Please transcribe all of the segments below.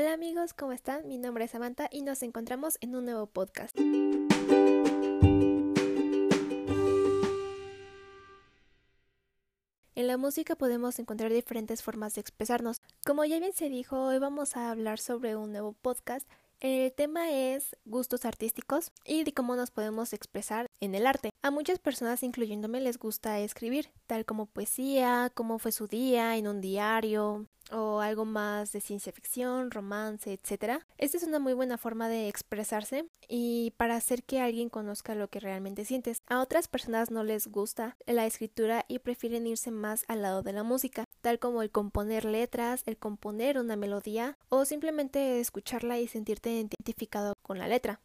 Hola amigos, ¿cómo están? Mi nombre es Samantha y nos encontramos en un nuevo podcast. En la música podemos encontrar diferentes formas de expresarnos. Como ya bien se dijo, hoy vamos a hablar sobre un nuevo podcast. El tema es gustos artísticos y de cómo nos podemos expresar en el arte. A muchas personas, incluyéndome, les gusta escribir, tal como poesía, cómo fue su día en un diario, o algo más de ciencia ficción, romance, etc. Esta es una muy buena forma de expresarse y para hacer que alguien conozca lo que realmente sientes. A otras personas no les gusta la escritura y prefieren irse más al lado de la música, tal como el componer letras, el componer una melodía o simplemente escucharla y sentirte identificado con la letra.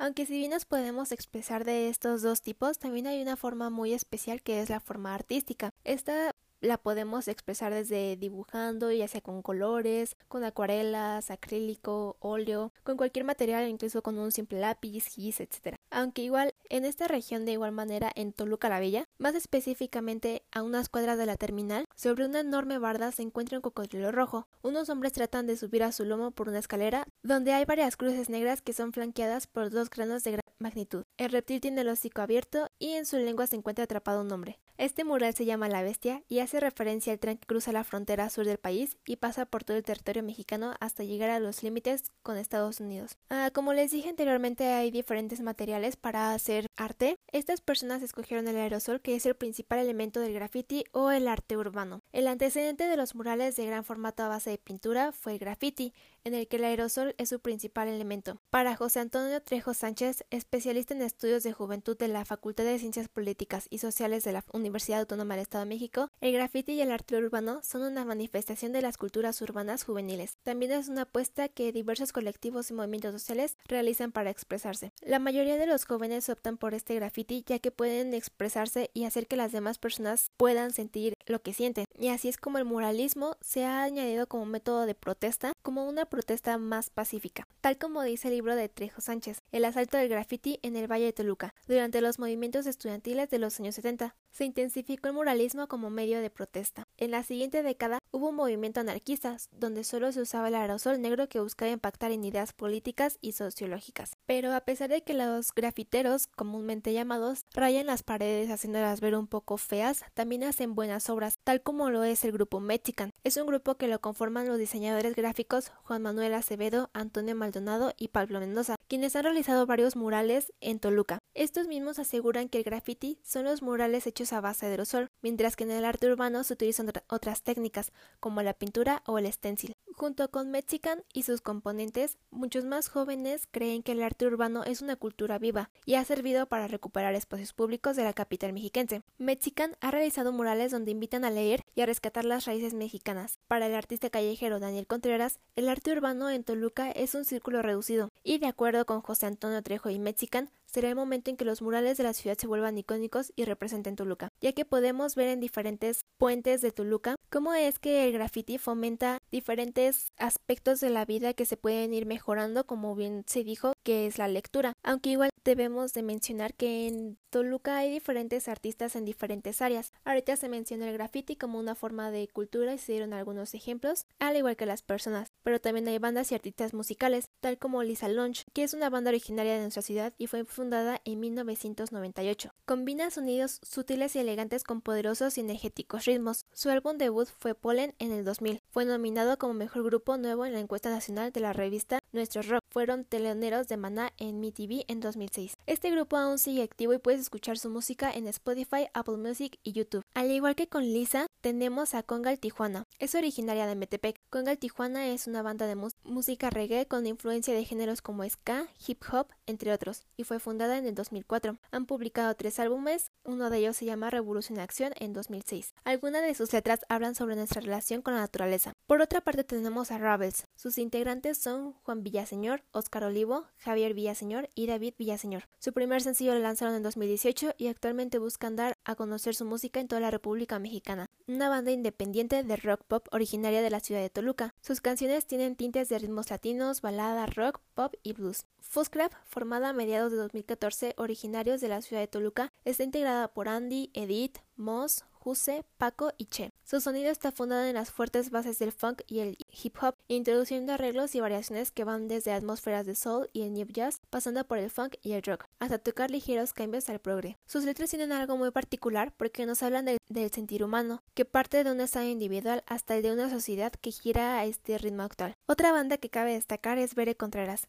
Aunque si bien nos podemos expresar de estos dos tipos, también hay una forma muy especial que es la forma artística. Esta la podemos expresar desde dibujando, ya sea con colores, con acuarelas, acrílico, óleo, con cualquier material, incluso con un simple lápiz, gis, etc. Aunque igual en esta región de igual manera en Toluca la Bella, más específicamente a unas cuadras de la terminal, sobre una enorme barda se encuentra un cocodrilo rojo. Unos hombres tratan de subir a su lomo por una escalera donde hay varias cruces negras que son flanqueadas por dos granos de gran magnitud. El reptil tiene el hocico abierto y en su lengua se encuentra atrapado un hombre. Este mural se llama La Bestia y hace referencia al tren que cruza la frontera sur del país y pasa por todo el territorio mexicano hasta llegar a los límites con Estados Unidos. Ah, como les dije anteriormente, hay diferentes materiales para hacer arte. Estas personas escogieron el aerosol, que es el principal elemento del graffiti o el arte urbano. El antecedente de los murales de gran formato a base de pintura fue el graffiti, en el que el aerosol es su principal elemento. Para José Antonio Trejo Sánchez, especialista en estudios de juventud de la Facultad de Ciencias Políticas y Sociales de la Universidad Autónoma del Estado de México, el graffiti y el arte urbano son una manifestación de las culturas urbanas juveniles. También es una apuesta que diversos colectivos y movimientos sociales realizan para expresarse. La mayoría de los jóvenes optan por este graffiti ya que pueden expresarse y hacer que las demás personas puedan sentir lo que sienten. Y así es como el muralismo se ha añadido como método de protesta, como una protesta más pacífica, tal como dice el libro de Trejo Sánchez, El asalto del graffiti en el Valle de Toluca, durante los movimientos estudiantiles de los años 70. Se intensificó el muralismo como medio de protesta. En la siguiente década hubo un movimiento anarquista, donde solo se usaba el aerosol negro que buscaba impactar en ideas políticas y sociológicas. Pero a pesar de que los grafiteros, comúnmente llamados, rayan las paredes haciéndolas ver un poco feas, también hacen buenas obras, tal como lo es el grupo Mexican. Es un grupo que lo conforman los diseñadores gráficos Juan Manuel Acevedo, Antonio Maldonado y Pablo Mendoza, quienes han realizado varios murales en Toluca. Estos mismos aseguran que el graffiti son los murales hechos a base de aerosol, mientras que en el arte urbano se utilizan otras técnicas, como la pintura o el stencil. Junto con Mexican y sus componentes, muchos más jóvenes creen que el arte urbano es una cultura viva y ha servido para recuperar espacios públicos de la capital mexiquense. Mexican ha realizado murales donde invitan a leer y a rescatar las raíces mexicanas. Para el artista callejero Daniel Contreras, el arte urbano en Toluca es un círculo reducido, y de acuerdo con José Antonio Trejo y Mexican, será el momento en que los murales de la ciudad se vuelvan icónicos y representen Toluca, ya que podemos ver en diferentes puentes de Toluca cómo es que el graffiti fomenta diferentes aspectos de la vida que se pueden ir mejorando, como bien se dijo, que es la lectura. Aunque igual debemos de mencionar que en Toluca hay diferentes artistas en diferentes áreas. Ahorita se menciona el graffiti como una forma de cultura y se dieron algunos ejemplos, al igual que las personas, pero también hay bandas y artistas musicales, tal como Lisa Lunch, que es una banda originaria de nuestra ciudad y fue fundada en 1998. Combina sonidos sutiles y elegantes con poderosos y energéticos ritmos. Su álbum debut fue Pollen en el 2000. Fue nominado como mejor grupo nuevo en la encuesta nacional de la revista Nuestro Rock. Fueron teleoneros de Maná en MTV en 2006. Este grupo aún sigue activo y puedes escuchar su música en Spotify, Apple Music y YouTube. Al igual que con Lisa, tenemos a Congal Tijuana. Es originaria de Metepec. Congal Tijuana es una banda de música reggae con influencia de géneros como ska, hip hop, entre otros, y fue fundada en el 2004. Han publicado tres álbumes, uno de ellos se llama Revolución en Acción en 2006. Algunas de sus letras hablan sobre nuestra relación con la naturaleza. Por otra parte tenemos a Ravels. Sus integrantes son Juan Villaseñor, Oscar Olivo, Javier Villaseñor y David Villaseñor. Su primer sencillo lo lanzaron en 2018 y actualmente buscan dar a conocer su música en toda la República Mexicana. Una banda independiente de rock pop originaria de la ciudad de Toluca. Sus canciones tienen tintes de ritmos latinos, balada, rock, pop y blues. Formada a mediados de 2014, originarios de la ciudad de Toluca, está integrada por Andy, Edith, Moss, Juse, Paco y Che. Su sonido está fundado en las fuertes bases del funk y el hip hop, introduciendo arreglos y variaciones que van desde atmósferas de soul y el new jazz, pasando por el funk y el rock, hasta tocar ligeros cambios al progre. Sus letras tienen algo muy particular porque nos hablan del, del sentir humano, que parte de un estado individual hasta el de una sociedad que gira a este ritmo actual. Otra banda que cabe destacar es Bere Contreras.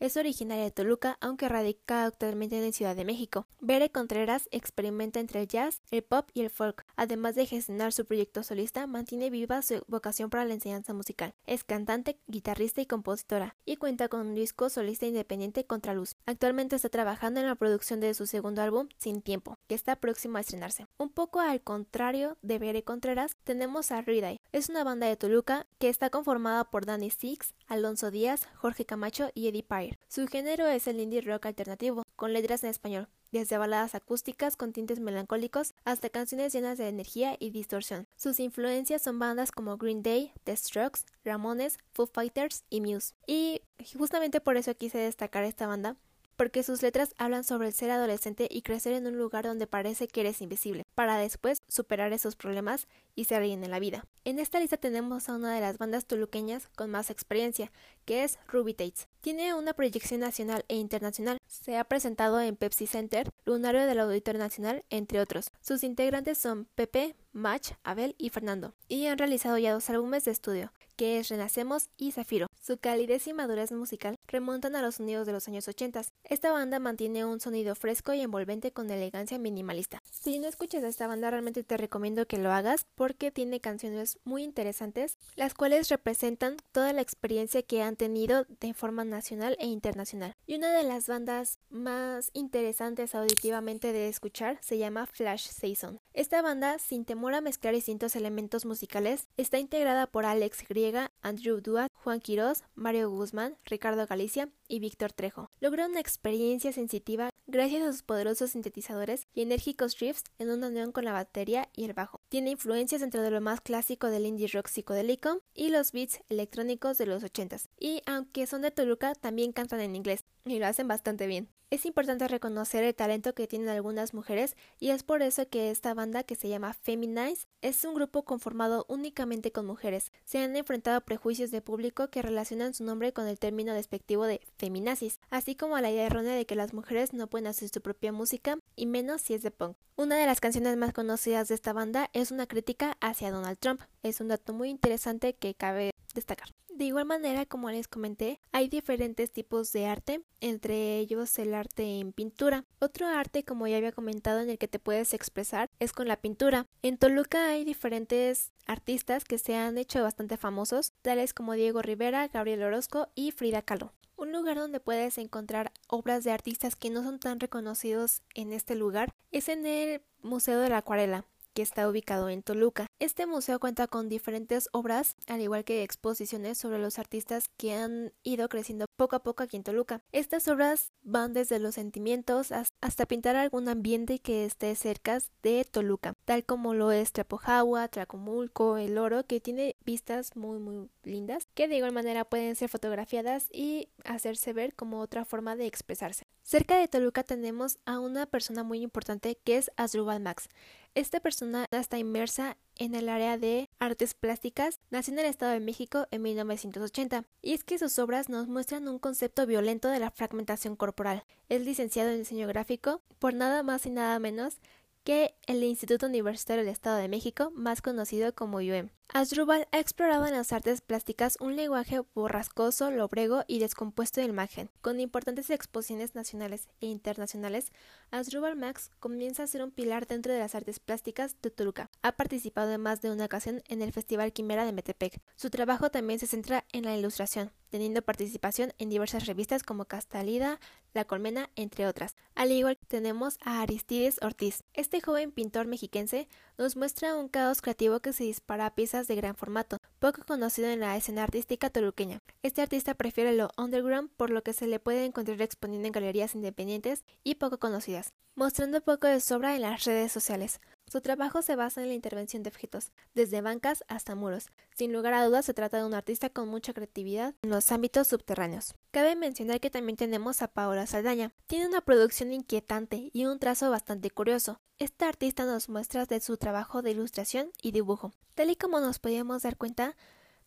Es originaria de Toluca, aunque radica actualmente en Ciudad de México. Bere Contreras experimenta entre el jazz, el pop y el folk. Además de gestionar su proyecto solista, mantiene viva su vocación para la enseñanza musical. Es cantante, guitarrista y compositora, y cuenta con un disco solista independiente Contraluz. Actualmente está trabajando en la producción de su segundo álbum, Sin Tiempo, que está próximo a estrenarse. Un poco al contrario de Bere Contreras, tenemos a Riday. Es una banda de Toluca que está conformada por Danny Six, Alonso Díaz, Jorge Camacho y Eddie Pyre. Su género es el indie rock alternativo, con letras en español, desde baladas acústicas con tintes melancólicos hasta canciones llenas de energía y distorsión. Sus influencias son bandas como Green Day, The Strokes, Ramones, Foo Fighters y Muse. Y justamente por eso quise destacar esta banda, porque sus letras hablan sobre el ser adolescente y crecer en un lugar donde parece que eres invisible, para después superar esos problemas y ser alguien en la vida. En esta lista tenemos a una de las bandas toluqueñas con más experiencia, que es Ruby Tates. Tiene una proyección nacional e internacional. Se ha presentado en Pepsi Center, Lunario del Auditorio Nacional, entre otros. Sus integrantes son Pepe, Mach, Abel y Fernando, y han realizado ya dos álbumes de estudio, que es Renacemos y Zafiro. Su calidez y madurez musical remontan a los sonidos de los años 80. Esta banda mantiene un sonido fresco y envolvente con elegancia minimalista. Si no escuchas esta banda, realmente te recomiendo que lo hagas porque tiene canciones muy interesantes, las cuales representan toda la experiencia que han tenido de forma nacional e internacional. Y una de las bandas más interesantes auditivamente de escuchar se llama Flash Season. Esta banda, sin temor a mezclar distintos elementos musicales, está integrada por Alex Griega, Andrew Duat, Juan Quirós, Mario Guzmán, Ricardo Galicia y Víctor Trejo. Logra una experiencia sensitiva gracias a sus poderosos sintetizadores y enérgicos riffs en una unión con la batería y el bajo. Tiene influencias dentro de lo más clásico del indie rock psicodélico y los beats electrónicos de los 80s. Y aunque son de Toluca, también cantan en inglés y lo hacen bastante bien. Es importante reconocer el talento que tienen algunas mujeres y es por eso que esta banda que se llama Feminize es un grupo conformado únicamente con mujeres. Se han enfrentado a prejuicios de público que relacionan su nombre con el término despectivo de feminazis, así como a la idea errónea de que las mujeres no pueden hacer su propia música y menos si es de punk. Una de las canciones más conocidas de esta banda es una crítica hacia Donald Trump. Es un dato muy interesante que cabe destacar. De igual manera, como les comenté, hay diferentes tipos de arte, entre ellos el arte en pintura. Otro arte, como ya había comentado, en el que te puedes expresar es con la pintura. En Toluca hay diferentes artistas que se han hecho bastante famosos, tales como Diego Rivera, Gabriel Orozco y Frida Kahlo. Un lugar donde puedes encontrar obras de artistas que no son tan reconocidos en este lugar es en el Museo de la Acuarela que está ubicado en Toluca. Este museo cuenta con diferentes obras, al igual que exposiciones sobre los artistas que han ido creciendo poco a poco aquí en Toluca. Estas obras van desde los sentimientos hasta pintar algún ambiente que esté cerca de Toluca, tal como lo es Trapojagua, Tracomulco, El Oro, que tiene vistas muy muy lindas, que de igual manera pueden ser fotografiadas y hacerse ver como otra forma de expresarse. Cerca de Toluca tenemos a una persona muy importante que es Asdrubal Max. Esta persona está inmersa en el área de artes plásticas, nació en el Estado de México en 1980, y es que sus obras nos muestran un concepto violento de la fragmentación corporal. Es licenciado en diseño gráfico por nada más y nada menos que el Instituto Universitario del Estado de México, más conocido como UM. Asdrúbal ha explorado en las artes plásticas un lenguaje borrascoso, lobrego y descompuesto de imagen. Con importantes exposiciones nacionales e internacionales, Asdrúbal Max comienza a ser un pilar dentro de las artes plásticas de Toluca. Ha participado en más de una ocasión en el Festival Quimera de Metepec. Su trabajo también se centra en la ilustración, teniendo participación en diversas revistas como Castalida, La Colmena, entre otras. Al igual que tenemos a Aristides Ortiz. Este joven pintor mexiquense nos muestra un caos creativo que se dispara a piezas de gran formato, poco conocido en la escena artística toluqueña. Este artista prefiere lo underground, por lo que se le puede encontrar exponiendo en galerías independientes y poco conocidas, mostrando poco de sobra en las redes sociales. Su trabajo se basa en la intervención de objetos, desde bancas hasta muros. Sin lugar a dudas se trata de un artista con mucha creatividad en los ámbitos subterráneos. Cabe mencionar que también tenemos a Paola Saldaña. Tiene una producción inquietante y un trazo bastante curioso. Esta artista nos muestra de su trabajo de ilustración y dibujo. Tal y como nos podíamos dar cuenta,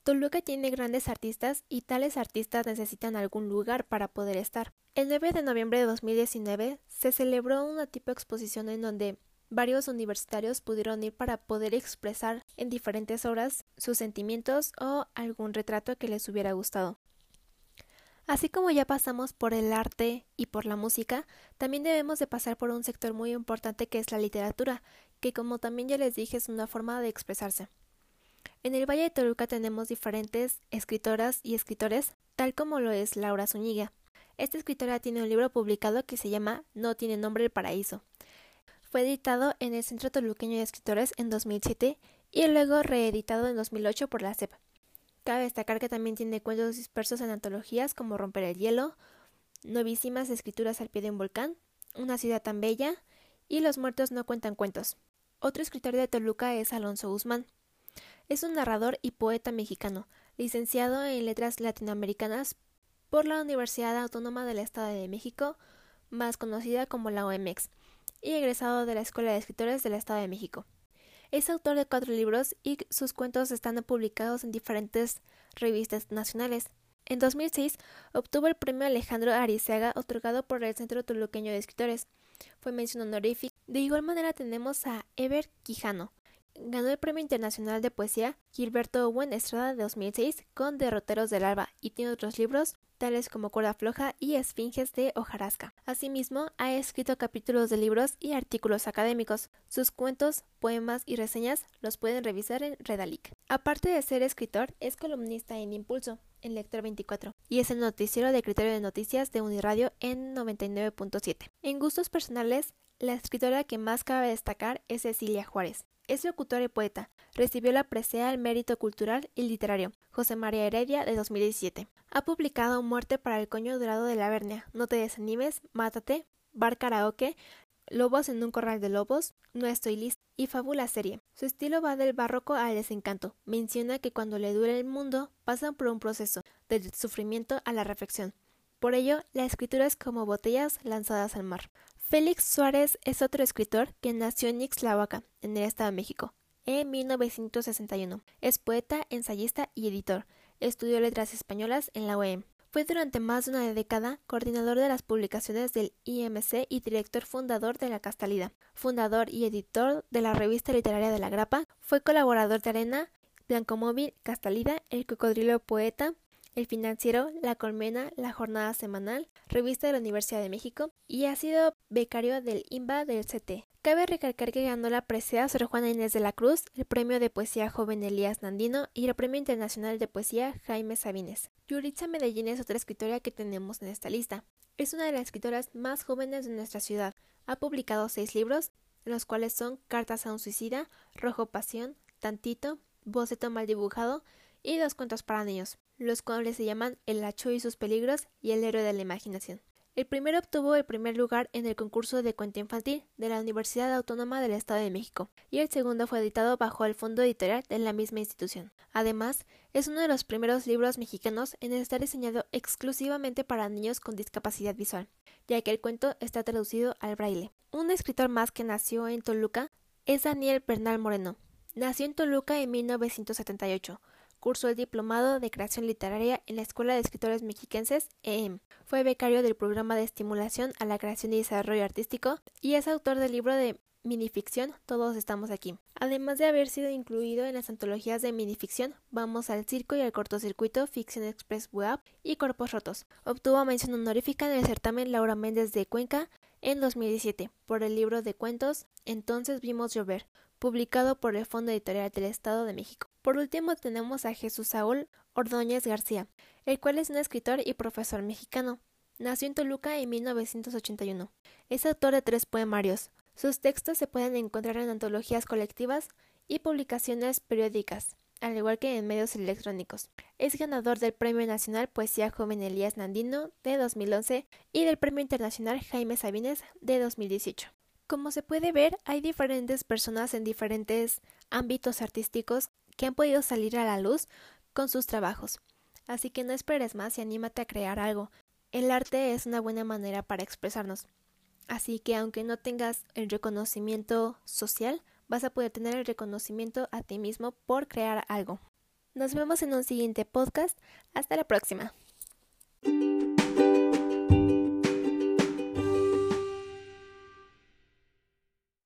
Toluca tiene grandes artistas y tales artistas necesitan algún lugar para poder estar. El 9 de noviembre de 2019 se celebró una tipo exposición en donde varios universitarios pudieron ir para poder expresar en diferentes horas sus sentimientos o algún retrato que les hubiera gustado. Así como ya pasamos por el arte y por la música, también debemos de pasar por un sector muy importante que es la literatura, que como también ya les dije es una forma de expresarse. En el Valle de Toluca tenemos diferentes escritoras y escritores, tal como lo es Laura Zúñiga. Esta escritora tiene un libro publicado que se llama No tiene nombre el paraíso. Fue editado en el Centro Toluqueño de Escritores en 2007 y luego reeditado en 2008 por la CEP. Cabe destacar que también tiene cuentos dispersos en antologías como Romper el hielo, Novísimas escrituras al pie de un volcán, Una ciudad tan bella y Los muertos no cuentan cuentos. Otro escritor de Toluca es Alonso Guzmán. Es un narrador y poeta mexicano, licenciado en Letras Latinoamericanas por la Universidad Autónoma del Estado de México, más conocida como la OMX, y egresado de la Escuela de Escritores del Estado de México. Es autor de cuatro libros y sus cuentos están publicados en diferentes revistas nacionales. En 2006 obtuvo el premio Alejandro Arizaga otorgado por el Centro Toluqueño de Escritores. Fue mención honorífica. De igual manera tenemos a Ever Quijano, Ganó el Premio Internacional de Poesía Gilberto Owen Estrada de 2006 con Derroteros del Alba y tiene otros libros tales como Cuerda Floja y Esfinges de Hojarasca. Asimismo, ha escrito capítulos de libros y artículos académicos. Sus cuentos, poemas y reseñas los pueden revisar en Redalic. Aparte de ser escritor, es columnista en Impulso, en Lector 24, y es el noticiero de criterio de noticias de Uniradio en 99.7. En gustos personales, la escritora que más cabe destacar es Cecilia Juárez. Es locutora y poeta. Recibió la presea al mérito cultural y literario José María Heredia de 2017. Ha publicado Muerte para el coño dorado de la Vernia, No te desanimes, Mátate, Bar Karaoke, Lobos en un corral de lobos, No estoy lista y Fábula serie. Su estilo va del barroco al desencanto. Menciona que cuando le dura el mundo pasan por un proceso, del sufrimiento a la reflexión. Por ello, la escritura es como botellas lanzadas al mar. Félix Suárez es otro escritor que nació en Ixtlahuaca, en el Estado de México, en 1961. Es poeta, ensayista y editor. Estudió letras españolas en la UEM. Fue durante más de una década coordinador de las publicaciones del IMC y director fundador de la Castalida, fundador y editor de la revista literaria de la Grapa, fue colaborador de Arena, Móvil, Castalida, El Cocodrilo Poeta, el Financiero, La Colmena, La Jornada Semanal, revista de la Universidad de México, y ha sido becario del IMBA del CT. Cabe recalcar que ganó la presea Sor Juana Inés de la Cruz, el premio de poesía joven Elías Nandino y el premio internacional de poesía Jaime Sabines. Yuritza Medellín es otra escritora que tenemos en esta lista. Es una de las escritoras más jóvenes de nuestra ciudad. Ha publicado seis libros, los cuales son Cartas a un suicida, Rojo Pasión, Tantito, Boceto mal dibujado y dos cuentos para niños los cuales se llaman El Hacho y sus peligros y El héroe de la imaginación. El primero obtuvo el primer lugar en el concurso de cuento infantil de la Universidad Autónoma del Estado de México y el segundo fue editado bajo el fondo editorial de la misma institución. Además, es uno de los primeros libros mexicanos en estar diseñado exclusivamente para niños con discapacidad visual, ya que el cuento está traducido al braille. Un escritor más que nació en Toluca es Daniel Bernal Moreno. Nació en Toluca en 1978 Cursó el diplomado de creación literaria en la Escuela de Escritores Mexiquenses, EM. Fue becario del programa de estimulación a la creación y desarrollo artístico y es autor del libro de minificción Todos estamos aquí. Además de haber sido incluido en las antologías de minificción Vamos al circo y al cortocircuito Ficción Express Web y Corpos Rotos. Obtuvo mención honorífica en el certamen Laura Méndez de Cuenca en 2017 por el libro de cuentos Entonces vimos llover, publicado por el Fondo Editorial del Estado de México. Por último tenemos a Jesús Saúl Ordóñez García, el cual es un escritor y profesor mexicano. Nació en Toluca en 1981. Es autor de tres poemarios. Sus textos se pueden encontrar en antologías colectivas y publicaciones periódicas, al igual que en medios electrónicos. Es ganador del Premio Nacional Poesía Joven Elías Nandino de 2011 y del Premio Internacional Jaime Sabines de 2018. Como se puede ver, hay diferentes personas en diferentes ámbitos artísticos que han podido salir a la luz con sus trabajos. Así que no esperes más y anímate a crear algo. El arte es una buena manera para expresarnos. Así que aunque no tengas el reconocimiento social, vas a poder tener el reconocimiento a ti mismo por crear algo. Nos vemos en un siguiente podcast. Hasta la próxima.